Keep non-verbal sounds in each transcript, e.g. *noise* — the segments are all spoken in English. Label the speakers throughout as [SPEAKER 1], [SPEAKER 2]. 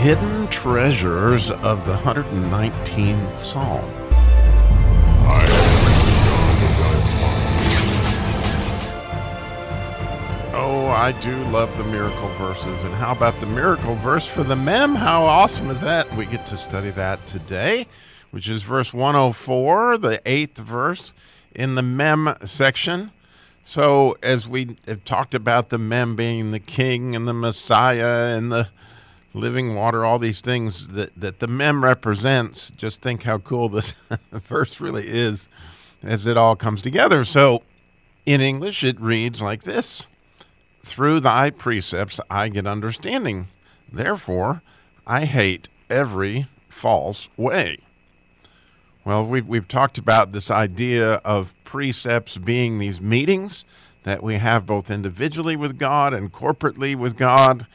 [SPEAKER 1] hidden treasures of the 119th Psalm. Oh, I do love the miracle verses. And how about the miracle verse for the mem? How awesome is that? We get to study that today, which is verse 104, the eighth verse in the mem section. So, as we have talked about the mem being the king and the Messiah and the living water, all these things that, that the mem represents, just think how cool this *laughs* verse really is as it all comes together. So, in English, it reads like this Through thy precepts I get understanding. Therefore, I hate every false way. Well, we've, we've talked about this idea of precepts being these meetings that we have both individually with God and corporately with God,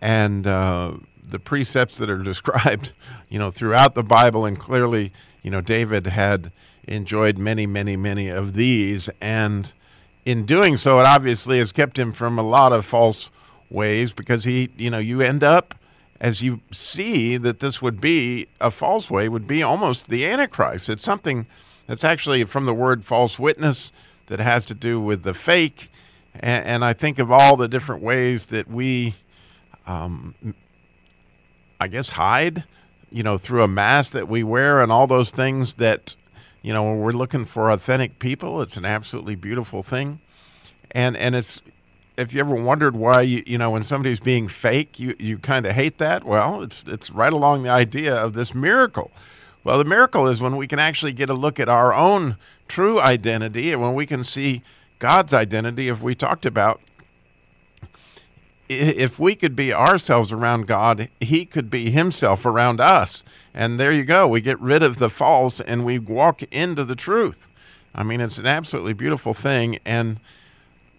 [SPEAKER 1] and uh, the precepts that are *laughs* described, you know, throughout the Bible. And clearly, you know, David had enjoyed many, many, many of these, and in doing so, it obviously has kept him from a lot of false ways because he, you know, you end up as you see that this would be a false way, would be almost the Antichrist. It's something that's actually from the word false witness that has to do with the fake. And, and I think of all the different ways that we, um, I guess, hide, you know, through a mask that we wear and all those things that, you know, we're looking for authentic people, it's an absolutely beautiful thing. And, and it's if you ever wondered why you you know when somebody's being fake, you you kind of hate that. Well, it's it's right along the idea of this miracle. Well, the miracle is when we can actually get a look at our own true identity and when we can see God's identity. If we talked about if we could be ourselves around God, He could be Himself around us. And there you go. We get rid of the false and we walk into the truth. I mean, it's an absolutely beautiful thing. And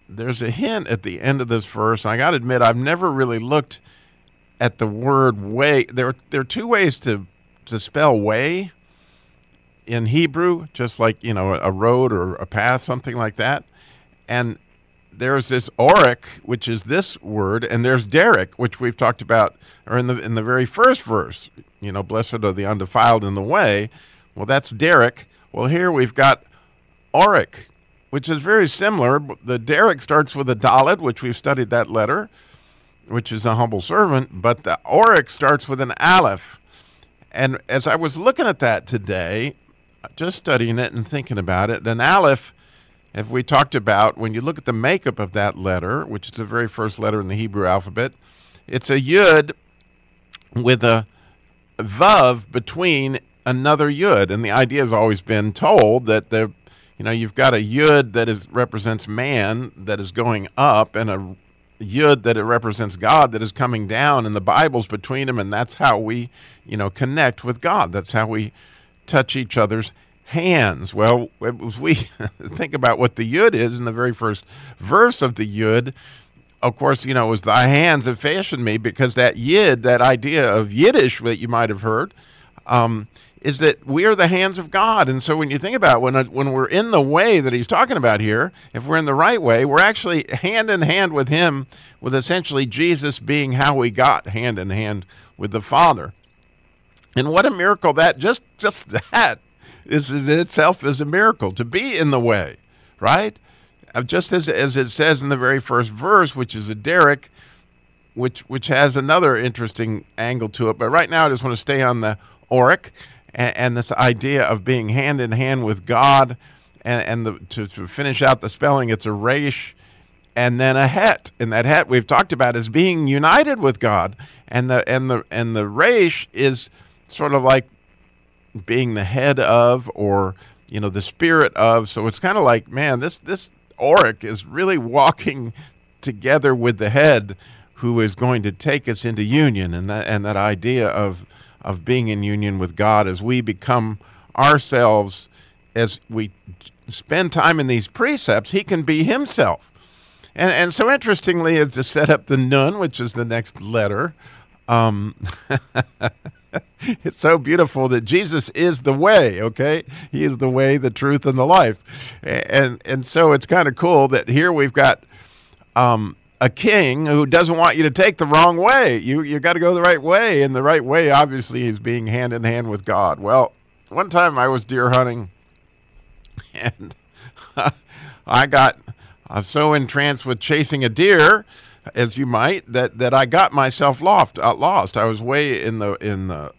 [SPEAKER 1] there's a hint at the end of this verse. I got to admit, I've never really looked at the word way. There, there are two ways to to spell way in Hebrew, just like you know a road or a path, something like that. And there's this auric, which is this word, and there's derek, which we've talked about, or in the in the very first verse. You know, blessed are the undefiled in the way. Well, that's derek. Well, here we've got auric, which is very similar. The derek starts with a dalet, which we've studied that letter, which is a humble servant, but the auric starts with an aleph. And as I was looking at that today, just studying it and thinking about it, an aleph, if we talked about, when you look at the makeup of that letter, which is the very first letter in the Hebrew alphabet, it's a yud with a vav between another yud. And the idea has always been told that the you know, you've got a yud that is represents man that is going up, and a yud that it represents God that is coming down, and the Bible's between them, and that's how we, you know, connect with God. That's how we touch each other's hands. Well, as we *laughs* think about what the yud is in the very first verse of the yud, of course, you know, it was thy hands have fashioned me because that yid, that idea of Yiddish that you might have heard, um, is that we are the hands of God. And so when you think about when, when we're in the way that he's talking about here, if we're in the right way, we're actually hand in hand with him, with essentially Jesus being how we got hand in hand with the Father. And what a miracle that just just *laughs* that is in itself is a miracle to be in the way, right? Uh, just as as it says in the very first verse, which is a derek, which which has another interesting angle to it. But right now, I just want to stay on the oric and, and this idea of being hand in hand with God, and, and the, to, to finish out the spelling, it's a resh and then a het. And that het we've talked about is being united with God, and the and the and the resh is sort of like being the head of, or you know, the spirit of. So it's kind of like, man, this this auric is really walking together with the head, who is going to take us into union, and that and that idea of of being in union with God as we become ourselves as we spend time in these precepts, he can be himself. And, and so interestingly, to set up the nun, which is the next letter. Um, *laughs* *laughs* it's so beautiful that Jesus is the way, okay? He is the way, the truth, and the life. And, and so it's kind of cool that here we've got um, a king who doesn't want you to take the wrong way. You you got to go the right way, and the right way obviously is being hand in hand with God. Well, one time I was deer hunting, *laughs* and *laughs* I got uh, so entranced with chasing a deer, as you might, that, that I got myself lost. Uh, lost. I was way in the in the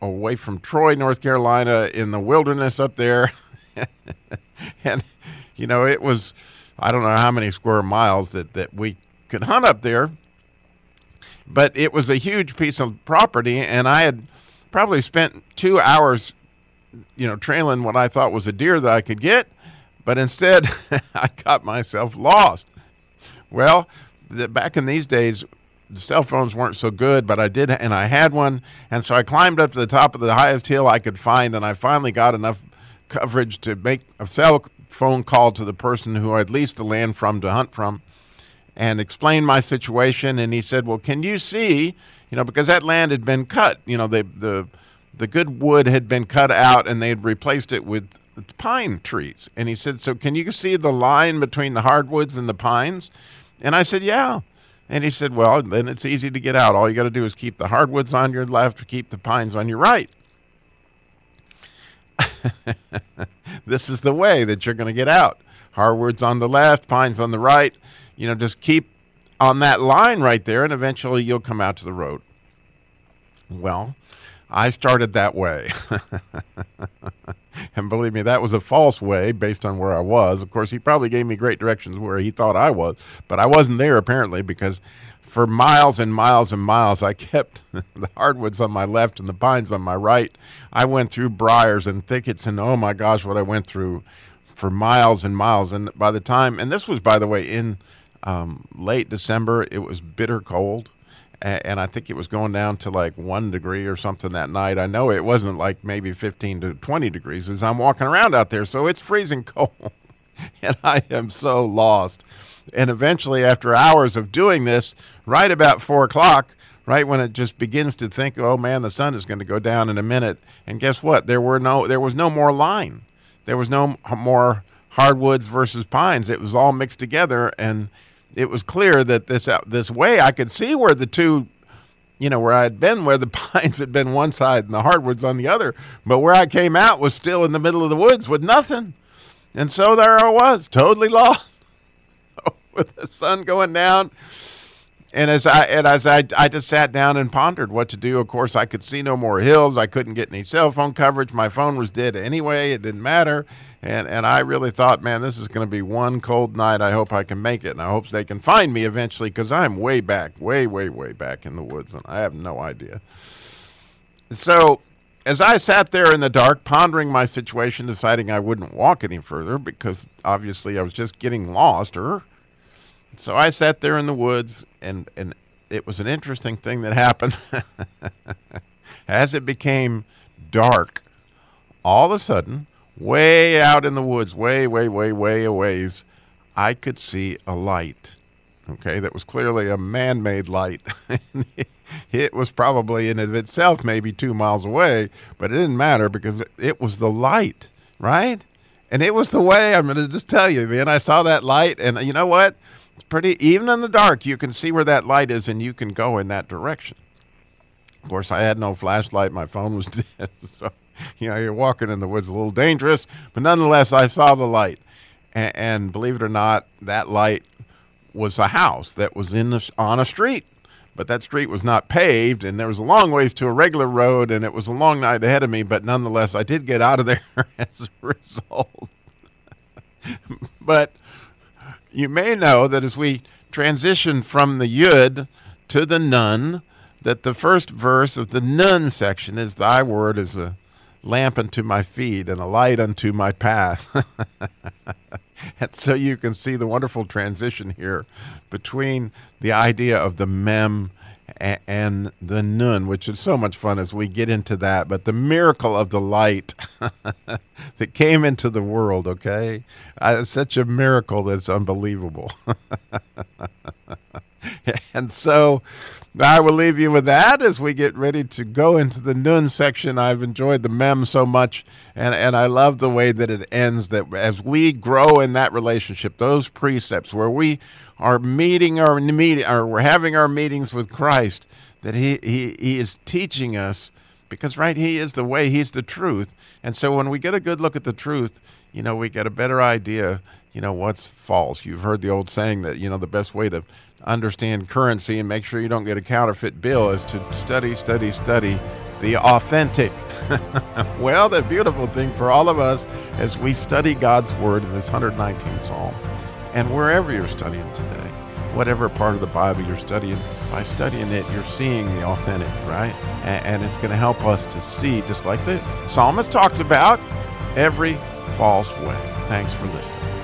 [SPEAKER 1] away from Troy, North Carolina, in the wilderness up there, *laughs* and you know it was I don't know how many square miles that that we could hunt up there, but it was a huge piece of property, and I had probably spent two hours, you know, trailing what I thought was a deer that I could get, but instead *laughs* I got myself lost. Well, the, back in these days, the cell phones weren't so good, but I did, and I had one, and so I climbed up to the top of the highest hill I could find, and I finally got enough coverage to make a cell phone call to the person who I'd leased the land from to hunt from and explained my situation. And he said, Well, can you see, you know, because that land had been cut, you know, the, the, the good wood had been cut out and they had replaced it with pine trees. And he said, So can you see the line between the hardwoods and the pines? And I said, Yeah. And he said, Well, then it's easy to get out. All you got to do is keep the hardwoods on your left, keep the pines on your right. *laughs* this is the way that you're going to get out. Hardwoods on the left, pines on the right. You know, just keep on that line right there, and eventually you'll come out to the road. Well, I started that way. *laughs* *laughs* and believe me, that was a false way based on where I was. Of course, he probably gave me great directions where he thought I was, but I wasn't there apparently because for miles and miles and miles, I kept *laughs* the hardwoods on my left and the pines on my right. I went through briars and thickets, and oh my gosh, what I went through for miles and miles. And by the time, and this was, by the way, in um, late December, it was bitter cold. And I think it was going down to like one degree or something that night. I know it wasn't like maybe 15 to 20 degrees as I'm walking around out there. So it's freezing *laughs* cold. and I am so lost. And eventually, after hours of doing this, right about four o'clock, right when it just begins to think, oh man, the sun is going to go down in a minute. And guess what? There were no, there was no more line. There was no more hardwoods versus pines. It was all mixed together, and it was clear that this uh, this way I could see where the two, you know, where I had been, where the *laughs* pines had been one side and the hardwoods on the other, but where I came out was still in the middle of the woods with nothing. And so there I was, totally lost *laughs* with the sun going down. And as I and as I, I just sat down and pondered what to do. Of course, I could see no more hills. I couldn't get any cell phone coverage. My phone was dead anyway. It didn't matter. And and I really thought, man, this is going to be one cold night. I hope I can make it, and I hope they can find me eventually because I'm way back, way, way, way back in the woods, and I have no idea. So as I sat there in the dark, pondering my situation, deciding I wouldn't walk any further because obviously I was just getting lost. Or so I sat there in the woods, and and it was an interesting thing that *laughs* happened. As it became dark, all of a sudden, way out in the woods, way, way, way, way a ways, I could see a light. Okay, that was clearly a man-made light. *laughs* it was probably in of itself maybe two miles away, but it didn't matter because it was the light, right? And it was the way. I'm going to just tell you, man. I saw that light, and you know what? Pretty. Even in the dark, you can see where that light is, and you can go in that direction. Of course, I had no flashlight. My phone was *laughs* dead, so you know you're walking in the woods a little dangerous. But nonetheless, I saw the light, and, and believe it or not, that light was a house that was in the, on a street but that street was not paved and there was a long ways to a regular road and it was a long night ahead of me but nonetheless i did get out of there *laughs* as a result *laughs* but you may know that as we transition from the yud to the nun that the first verse of the nun section is thy word is a lamp unto my feet and a light unto my path. *laughs* And so you can see the wonderful transition here between the idea of the mem and the nun, which is so much fun as we get into that. But the miracle of the light *laughs* that came into the world, okay? Uh, such a miracle that's unbelievable. *laughs* and so I will leave you with that as we get ready to go into the Nun section. I've enjoyed the mem so much, and, and I love the way that it ends. That as we grow in that relationship, those precepts where we are meeting our meeting, or we're having our meetings with Christ, that he, he, he is teaching us because right he is the way he's the truth and so when we get a good look at the truth you know we get a better idea you know what's false you've heard the old saying that you know the best way to understand currency and make sure you don't get a counterfeit bill is to study study study the authentic *laughs* well the beautiful thing for all of us as we study god's word in this 119th psalm and wherever you're studying today whatever part of the bible you're studying by studying it, you're seeing the authentic, right? And, it's going to help us to see, just like the psalmist talks about, every false way. Thanks for listening.